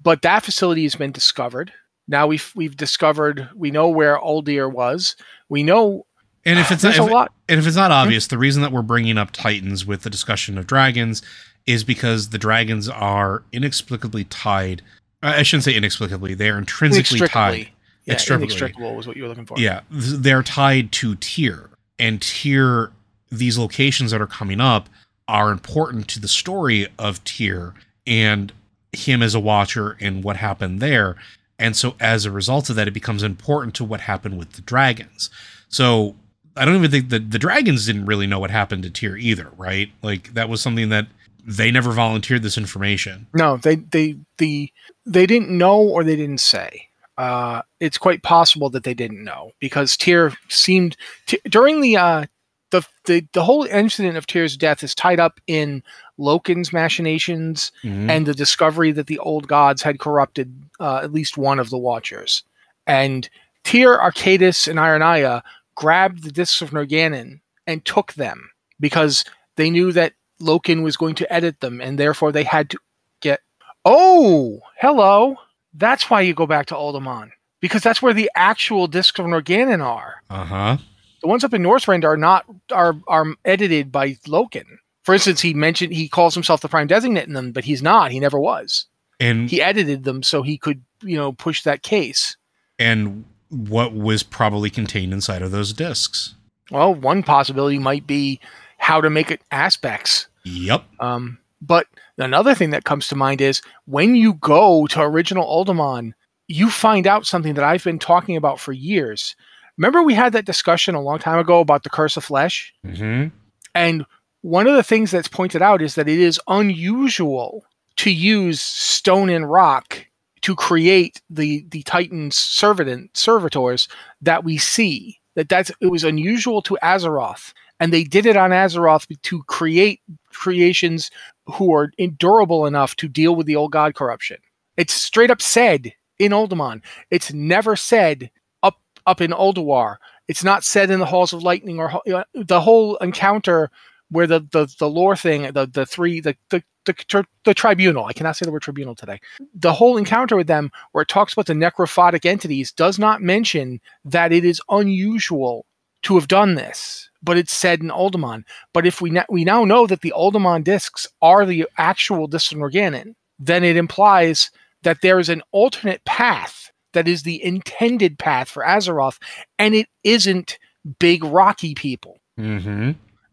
but that facility has been discovered. Now we've we've discovered we know where Uldir was. We know And if it's not, if, a lot. and if it's not obvious, the reason that we're bringing up Titans with the discussion of dragons is because the dragons are inexplicably tied. I shouldn't say inexplicably; they are intrinsically tied. Yeah, inextricable was what you were looking for. Yeah, th- they're tied to Tyr, and Tyr. These locations that are coming up are important to the story of Tyr and him as a watcher and what happened there. And so, as a result of that, it becomes important to what happened with the dragons. So, I don't even think that the dragons didn't really know what happened to Tyr either, right? Like that was something that they never volunteered this information. No, they they the they didn't know or they didn't say. Uh, it's quite possible that they didn't know because Tyr seemed Ty- during the uh the, the the whole incident of Tyr's death is tied up in Loken's machinations Mhm. and the discovery that the old gods had corrupted uh, at least one of the Watchers. And Tyr, Archaedas, and Ironaya grabbed the discs of Norgannon and took them because they knew that Loken was going to edit them, and therefore they had to get. Oh, hello. That's why you go back to Uldaman because that's where the actual discs of Norgannon are. uh-huh. The ones up in Northrend are not are are edited by Loken. For instance, he mentioned he calls himself the Prime Designate in them, but he's not. He never was. And He edited them so he could, you know, push that case. and what was probably contained inside of those discs. Well, one possibility might be how to make it aspects. Yep. Um, but another thing that comes to mind is when you go to original Uldaman, you find out something that I've been talking about for years. Remember, we had that discussion a long time ago about the curse of flesh? Mm-hmm. And one of the things that's pointed out is that it is unusual to use stone and rock to create the the Titans servitor, servitors that we see. That that's it was unusual to Azeroth, and they did it on Azeroth to create creations who are endurable enough to deal with the old god corruption. It's straight up said in Uldaman. It's never said up up in Ulduar. It's not said in the Halls of Lightning or you know, the whole encounter where the the, the lore thing, the the three the the the, the tribunal. I cannot say the word tribunal today. The whole encounter with them, where it talks about the necrophotic entities, does not mention that it is unusual to have done this, but it's said in Uldaman. But if we na- we now know that the Uldaman discs are the actual Norgannon, then it implies that there is an alternate path that is the intended path for Azeroth, and it isn't big rocky people Mm-hmm.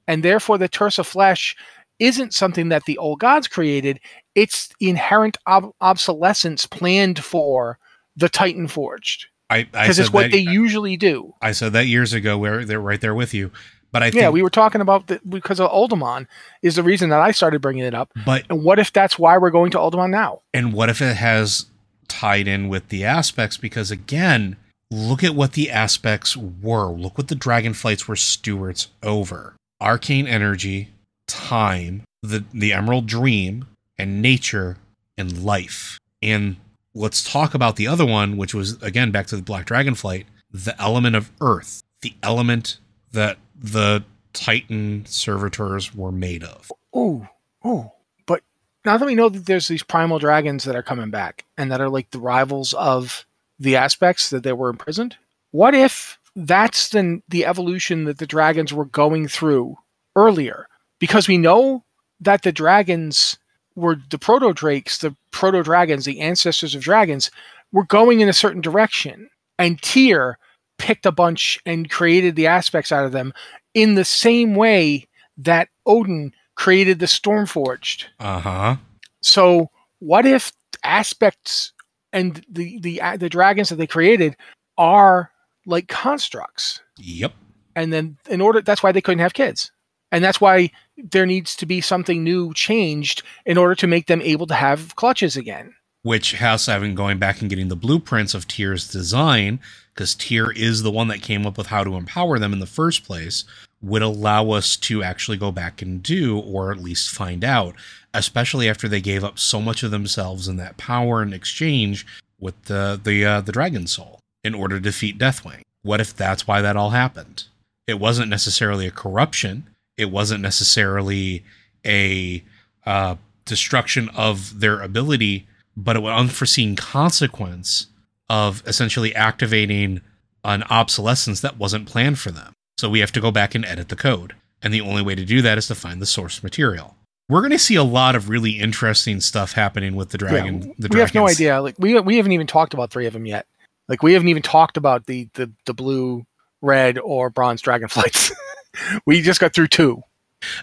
and therefore the Tersa flesh isn't something that the old gods created. It's inherent ob- obsolescence planned for the Titan Forged I, I because it's what that, they usually do. I said that years ago. Where they're right there with you, but I think, Yeah, we were talking about that because of Uldaman is the reason that I started bringing it up. but And what if that's why we're going to Uldaman now? and what if it has tied in with the aspects? Because again, look at what the aspects were. Look what the dragonflights were stewards over: arcane energy, time, the the emerald dream, and nature and life. And let's talk about the other one, which was again back to the black dragonflight, the element of earth, the element that the Titan servitors were made of. Oh, oh. But now that we know that there's these primal dragons that are coming back and that are like the rivals of the aspects that they were imprisoned, what if that's the the evolution that the dragons were going through earlier? Because we know that the dragons were the proto drakes, the proto dragons, the ancestors of dragons, were going in a certain direction. And Tyr picked a bunch and created the aspects out of them in the same way that Odyn created the Stormforged. Uh huh. So what if aspects and the the the dragons that they created are like constructs? Yep. And then in order that's why they couldn't have kids. And that's why there needs to be something new changed in order to make them able to have clutches again. Which House Seven going back and getting the blueprints of Tyr's design, because Tyr is the one that came up with how to empower them in the first place, would allow us to actually go back and do, or at least find out, especially after they gave up so much of themselves in that power in exchange with the the uh, the Dragon Soul in order to defeat Deathwing. What if that's why that all happened? It wasn't necessarily a corruption. It wasn't necessarily a uh, destruction of their ability, but an unforeseen consequence of essentially activating an obsolescence that wasn't planned for them. So we have to go back and edit the code. And the only way to do that is to find the source material. We're going to see a lot of really interesting stuff happening with the dragon. Yeah, the we have no idea. Like we we haven't even talked about three of them yet. Like we haven't even talked about the the, the blue, red, or bronze dragonflights. we just got through two.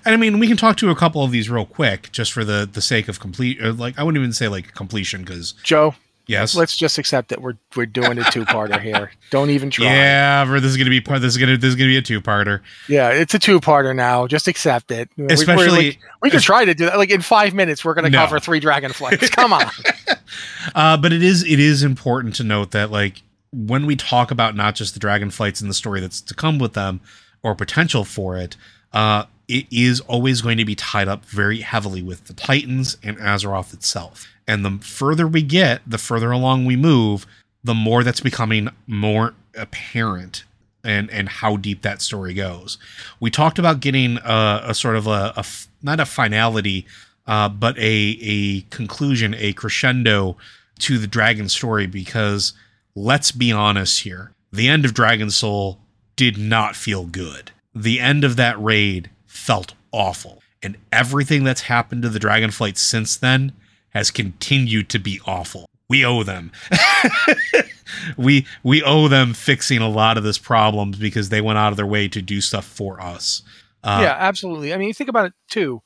And I mean, we can talk to a couple of these real quick, just for the the sake of complete. Or like, I wouldn't even say like completion, because Joe, yes, let's just accept that we're we're doing a two parter here. Don't even try. yeah, this is gonna be part. This is gonna this is gonna be a two parter. Yeah, it's a two parter now. Just accept it. We- Especially- like- we could try to do that. Like in five minutes, we're going to No. cover three dragonflights. Come on. Uh, but it is it is important to note that like when we talk about not just the dragon flights and the story that's to come with them or potential for it, uh, it is always going to be tied up very heavily with the Titans and Azeroth itself. And the further we get, the further along we move, the more that's becoming more apparent and and how deep that story goes. We talked about getting a, a sort of a, not a finality, uh, but a a conclusion, a crescendo to the dragon story because let's be honest here. The end of Dragon Soul did not feel good. The end of that raid felt awful. And everything that's happened to the Dragonflight since then has continued to be awful. We owe them. we we owe them fixing a lot of this problems because they went out of their way to do stuff for us. Uh, yeah, absolutely. I mean, you think about it too.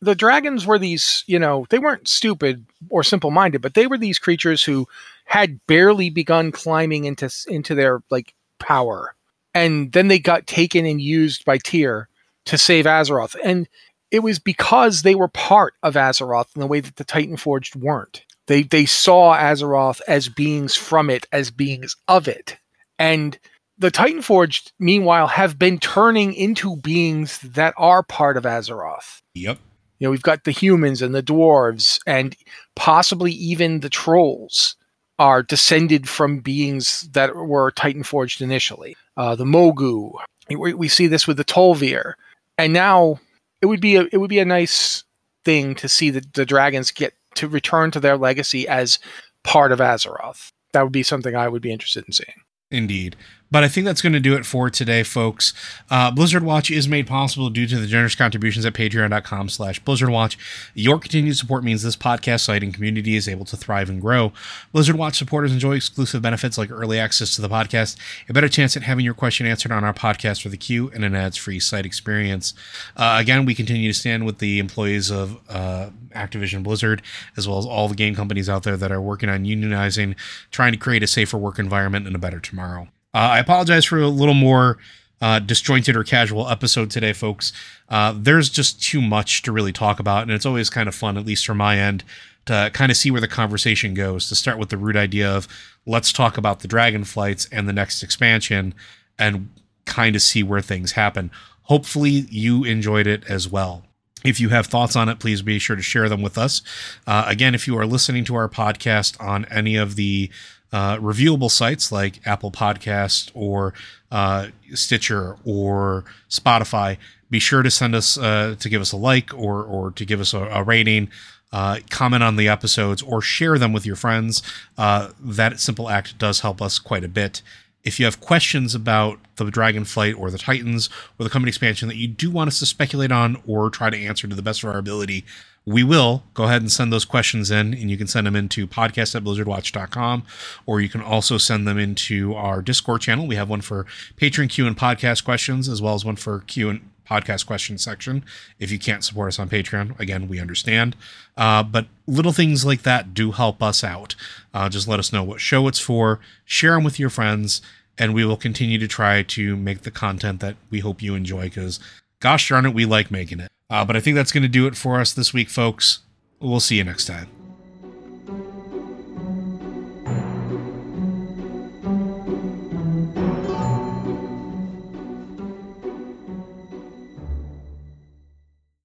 The dragons were these, you know, they weren't stupid or simple minded, but they were these creatures who had barely begun climbing into into their like power, and then they got taken and used by Tyr to save Azeroth, and it was because they were part of Azeroth in the way that the Titan Forged weren't. They they saw Azeroth as beings from it, as beings of it, and the Titan Forged, meanwhile, have been turning into beings that are part of Azeroth. Yep. You know, we've got the humans and the dwarves, and possibly even the trolls are descended from beings that were Titan Forged initially. Uh, the Mogu. We, we see this with the Tol'vir, and now it would be a it would be a nice thing to see the, the dragons get to return to their legacy as part of Azeroth. That would be something I would be interested in seeing. Indeed. But I think that's going to do it for today, folks. Uh, Blizzard Watch is made possible due to the generous contributions at patreon.com slash Blizzard Watch. Your continued support means this podcast site and community is able to thrive and grow. Blizzard Watch supporters enjoy exclusive benefits like early access to the podcast, a better chance at having your question answered on our podcast for the queue, and an ads-free site experience. Uh, again, we continue to stand with the employees of uh, Activision Blizzard, as well as all the game companies out there that are working on unionizing, trying to create a safer work environment and a better tomorrow. Uh, I apologize for a little more uh, disjointed or casual episode today, folks. Uh, there's just too much to really talk about, and it's always kind of fun, at least from my end, to kind of see where the conversation goes. To start with the root idea of let's talk about the dragon flights and the next expansion, and kind of see where things happen. Hopefully, you enjoyed it as well. If you have thoughts on it, please be sure to share them with us. Uh, again, if you are listening to our podcast on any of the uh, reviewable sites like Apple Podcast or uh, Stitcher or Spotify, be sure to send us uh, to give us a like or or to give us a, a rating. Uh, comment on the episodes or share them with your friends. Uh, that simple act does help us quite a bit. If you have questions about the Dragonflight or the Titans or the coming expansion that you do want us to speculate on or try to answer to the best of our ability, we will go ahead and send those questions in and you can send them into podcast at blizzardwatch.com or you can also send them into our discord channel. We have one for patron q and podcast questions as well as one for q and podcast question section. If you can't support us on patreon again we understand. Uh, but little things like that do help us out. Uh, just let us know what show it's for share them with your friends and we will continue to try to make the content that we hope you enjoy because gosh darn it we like making it uh, but I think that's going to do it for us this week, folks. We'll see you next time.